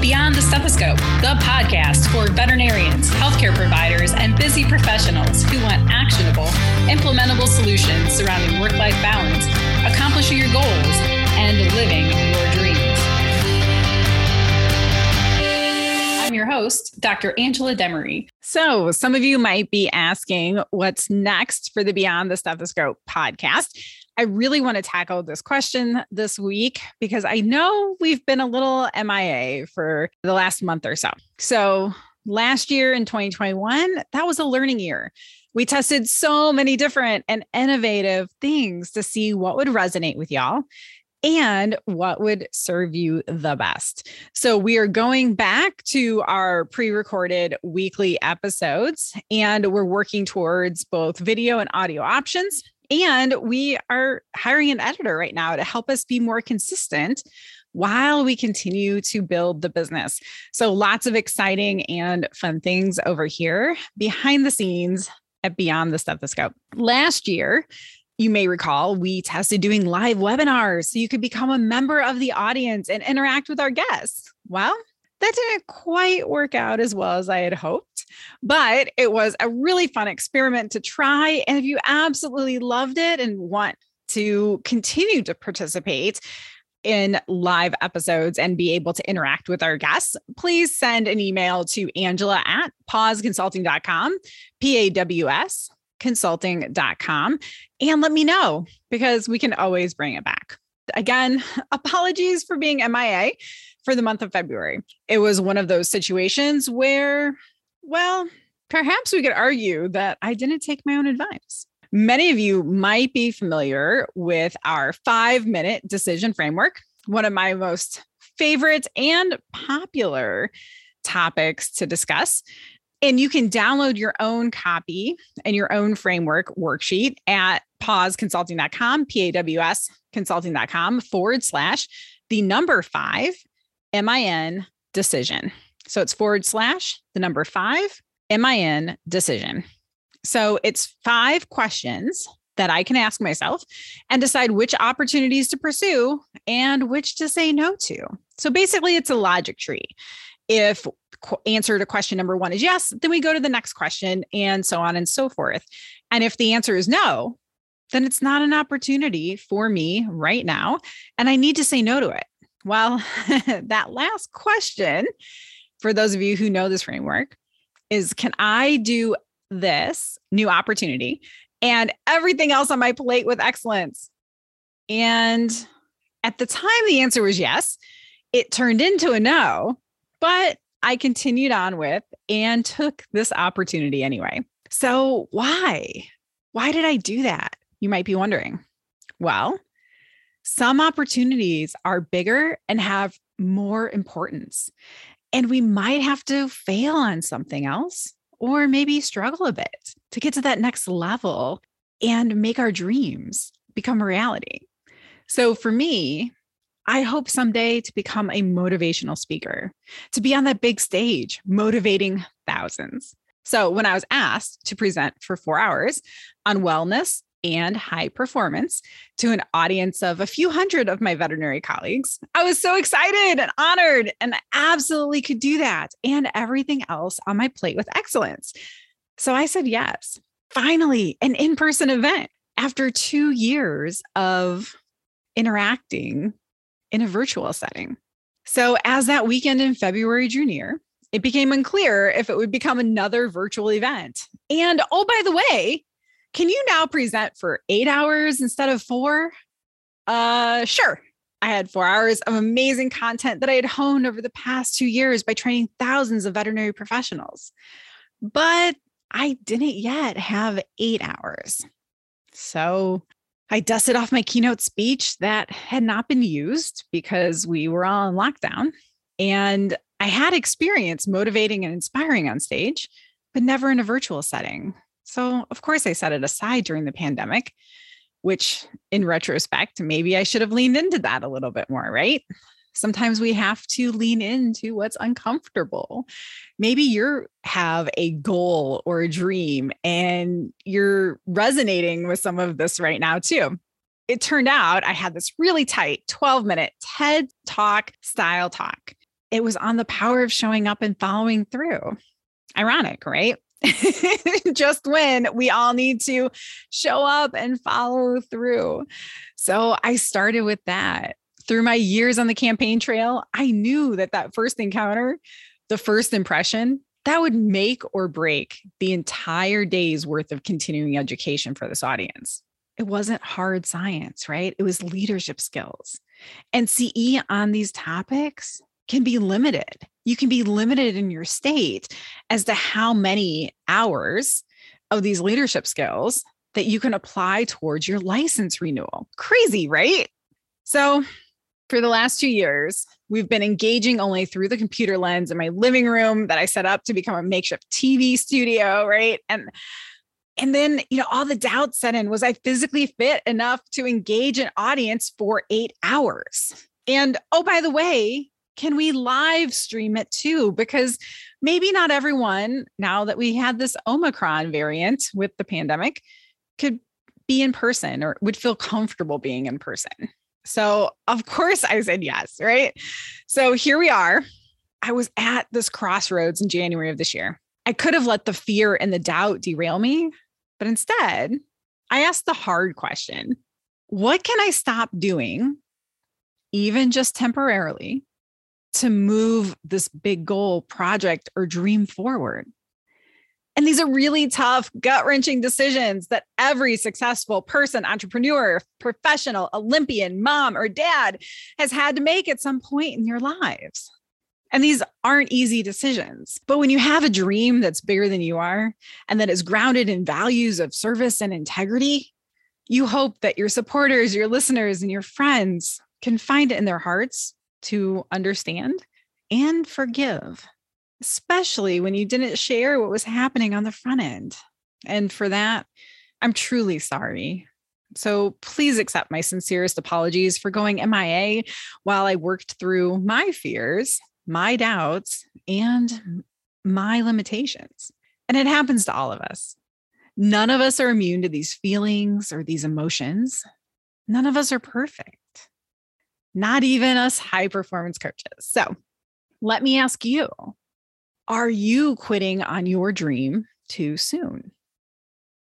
Beyond the Stethoscope, the podcast for veterinarians, healthcare providers, and busy professionals who want actionable, implementable solutions surrounding work life balance, accomplishing your goals, and living your dreams. I'm your host, Dr. Angela Demaree. So, some of you might be asking what's next for the Beyond the Stethoscope podcast. I really want to tackle this question this week because I know we've been a little MIA for the last month or so. So, last year in 2021, that was a learning year. We tested so many different and innovative things to see what would resonate with y'all and what would serve you the best. So, we are going back to our pre recorded weekly episodes, and we're working towards both video and audio options. And we are hiring an editor right now to help us be more consistent while we continue to build the business. So, lots of exciting and fun things over here behind the scenes at Beyond the Stethoscope. Last year, you may recall we tested doing live webinars so you could become a member of the audience and interact with our guests. Well, that didn't quite work out as well as I had hoped, but it was a really fun experiment to try. And if you absolutely loved it and want to continue to participate, in live episodes and be able to interact with our guests, please send an email to Angela at pawsconsulting.com, P A W S consulting.com, and let me know because we can always bring it back. Again, apologies for being MIA for the month of February. It was one of those situations where, well, perhaps we could argue that I didn't take my own advice. Many of you might be familiar with our five minute decision framework, one of my most favorite and popular topics to discuss. And you can download your own copy and your own framework worksheet at pawsconsulting.com, P A W S consulting.com forward slash the number five MIN decision. So it's forward slash the number five MIN decision. So it's five questions that I can ask myself and decide which opportunities to pursue and which to say no to. So basically, it's a logic tree. If answer to question number one is yes, then we go to the next question and so on and so forth. And if the answer is no, then it's not an opportunity for me right now. And I need to say no to it. Well, that last question, for those of you who know this framework, is can I do this new opportunity and everything else on my plate with excellence? And at the time, the answer was yes. It turned into a no, but I continued on with and took this opportunity anyway. So, why? Why did I do that? You might be wondering. Well, some opportunities are bigger and have more importance. And we might have to fail on something else or maybe struggle a bit to get to that next level and make our dreams become a reality. So for me, I hope someday to become a motivational speaker, to be on that big stage, motivating thousands. So, when I was asked to present for four hours on wellness and high performance to an audience of a few hundred of my veterinary colleagues. I was so excited and honored and absolutely could do that and everything else on my plate with excellence. So I said yes. Finally, an in person event after two years of interacting in a virtual setting. So, as that weekend in February drew near, it became unclear if it would become another virtual event. And oh, by the way, can you now present for eight hours instead of four? Uh, sure. I had four hours of amazing content that I had honed over the past two years by training thousands of veterinary professionals. But I didn't yet have eight hours. So I dusted off my keynote speech that had not been used because we were all in lockdown. And I had experience motivating and inspiring on stage, but never in a virtual setting. So, of course, I set it aside during the pandemic, which in retrospect, maybe I should have leaned into that a little bit more, right? Sometimes we have to lean into what's uncomfortable. Maybe you have a goal or a dream and you're resonating with some of this right now too. It turned out I had this really tight 12 minute TED Talk style talk it was on the power of showing up and following through. Ironic, right? Just when we all need to show up and follow through. So I started with that. Through my years on the campaign trail, I knew that that first encounter, the first impression, that would make or break the entire day's worth of continuing education for this audience. It wasn't hard science, right? It was leadership skills. And CE on these topics can be limited. You can be limited in your state as to how many hours of these leadership skills that you can apply towards your license renewal. Crazy, right? So, for the last two years, we've been engaging only through the computer lens in my living room that I set up to become a makeshift TV studio, right? And and then, you know, all the doubts set in was I physically fit enough to engage an audience for 8 hours? And oh by the way, can we live stream it too? Because maybe not everyone, now that we had this Omicron variant with the pandemic, could be in person or would feel comfortable being in person. So, of course, I said yes, right? So, here we are. I was at this crossroads in January of this year. I could have let the fear and the doubt derail me, but instead, I asked the hard question What can I stop doing, even just temporarily, to move this big goal, project, or dream forward? And these are really tough, gut wrenching decisions that every successful person, entrepreneur, professional, Olympian, mom, or dad has had to make at some point in your lives. And these aren't easy decisions. But when you have a dream that's bigger than you are and that is grounded in values of service and integrity, you hope that your supporters, your listeners, and your friends can find it in their hearts to understand and forgive especially when you didn't share what was happening on the front end. And for that, I'm truly sorry. So please accept my sincerest apologies for going MIA while I worked through my fears, my doubts, and my limitations. And it happens to all of us. None of us are immune to these feelings or these emotions. None of us are perfect, not even us high performance coaches. So let me ask you are you quitting on your dream too soon?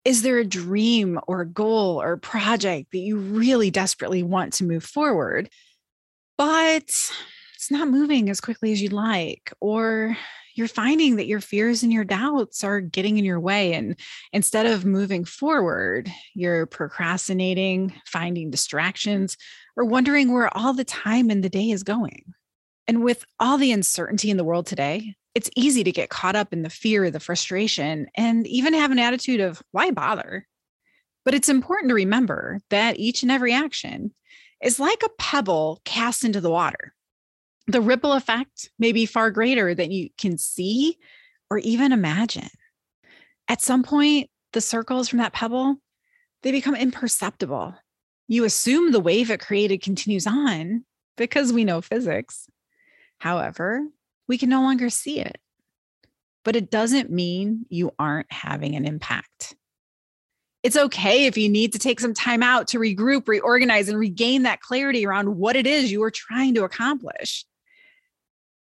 Is there a dream or a goal or project that you really desperately want to move forward, but it's not moving as quickly as you'd like? Or you're finding that your fears and your doubts are getting in your way. And instead of moving forward, you're procrastinating, finding distractions, or wondering where all the time in the day is going. And with all the uncertainty in the world today, it's easy to get caught up in the fear, the frustration, and even have an attitude of why bother? But it's important to remember that each and every action is like a pebble cast into the water. The ripple effect may be far greater than you can see or even imagine. At some point, the circles from that pebble, they become imperceptible. You assume the wave it created continues on because we know physics. However, we can no longer see it. But it doesn't mean you aren't having an impact. It's okay if you need to take some time out to regroup, reorganize, and regain that clarity around what it is you are trying to accomplish.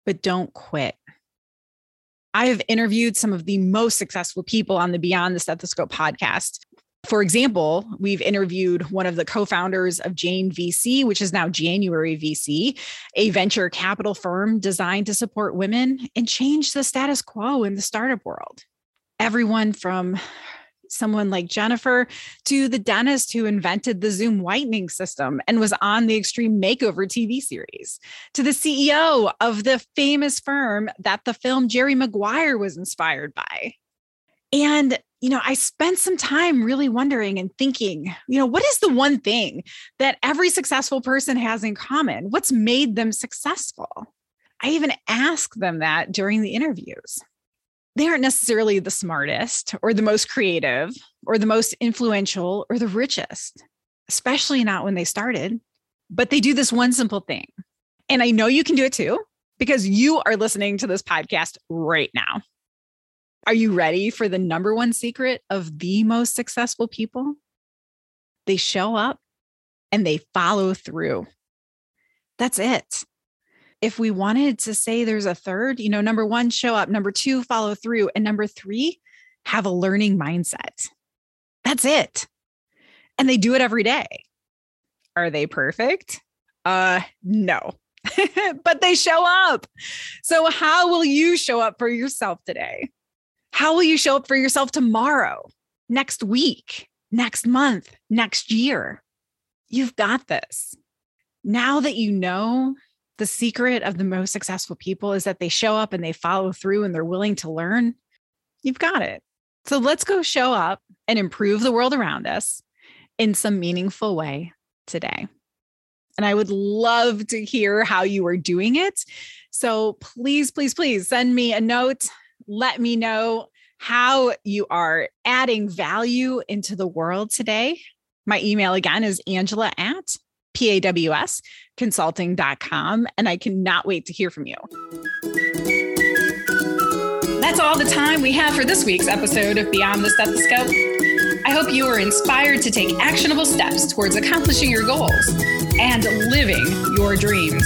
But don't quit. I have interviewed some of the most successful people on the Beyond the Stethoscope podcast. For example, we've interviewed one of the co founders of Jane VC, which is now January VC, a venture capital firm designed to support women and change the status quo in the startup world. Everyone from someone like Jennifer to the dentist who invented the Zoom whitening system and was on the Extreme Makeover TV series, to the CEO of the famous firm that the film Jerry Maguire was inspired by. And you know, I spent some time really wondering and thinking, you know, what is the one thing that every successful person has in common? What's made them successful? I even asked them that during the interviews. They aren't necessarily the smartest or the most creative or the most influential or the richest, especially not when they started, but they do this one simple thing. And I know you can do it too because you are listening to this podcast right now. Are you ready for the number one secret of the most successful people? They show up and they follow through. That's it. if we wanted to say there's a third, you know, number one, show up, number two, follow through, and number three, have a learning mindset. That's it. And they do it every day. Are they perfect? Uh, no, but they show up. So, how will you show up for yourself today? How will you show up for yourself tomorrow, next week, next month, next year? You've got this. Now that you know the secret of the most successful people is that they show up and they follow through and they're willing to learn, you've got it. So let's go show up and improve the world around us in some meaningful way today. And I would love to hear how you are doing it. So please, please, please send me a note. Let me know how you are adding value into the world today. My email again is angela at pawsconsulting.com. And I cannot wait to hear from you. That's all the time we have for this week's episode of Beyond the Stethoscope. I hope you are inspired to take actionable steps towards accomplishing your goals and living your dreams.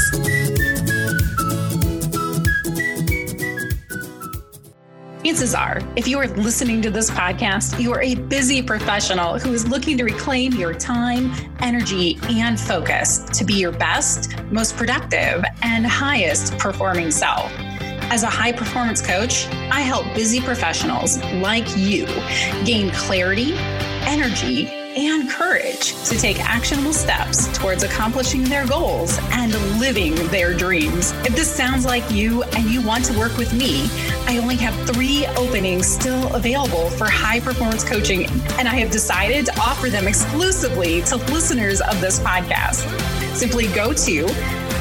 Chances are, if you are listening to this podcast, you are a busy professional who is looking to reclaim your time, energy, and focus to be your best, most productive, and highest performing self. As a high performance coach, I help busy professionals like you gain clarity, energy, and courage to take actionable steps towards accomplishing their goals and living their dreams. If this sounds like you and you want to work with me, I only have three openings still available for high performance coaching, and I have decided to offer them exclusively to listeners of this podcast. Simply go to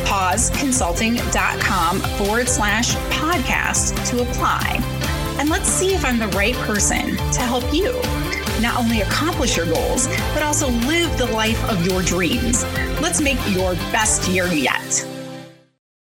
pawsconsulting.com forward slash podcast to apply. And let's see if I'm the right person to help you not only accomplish your goals, but also live the life of your dreams. Let's make your best year yet.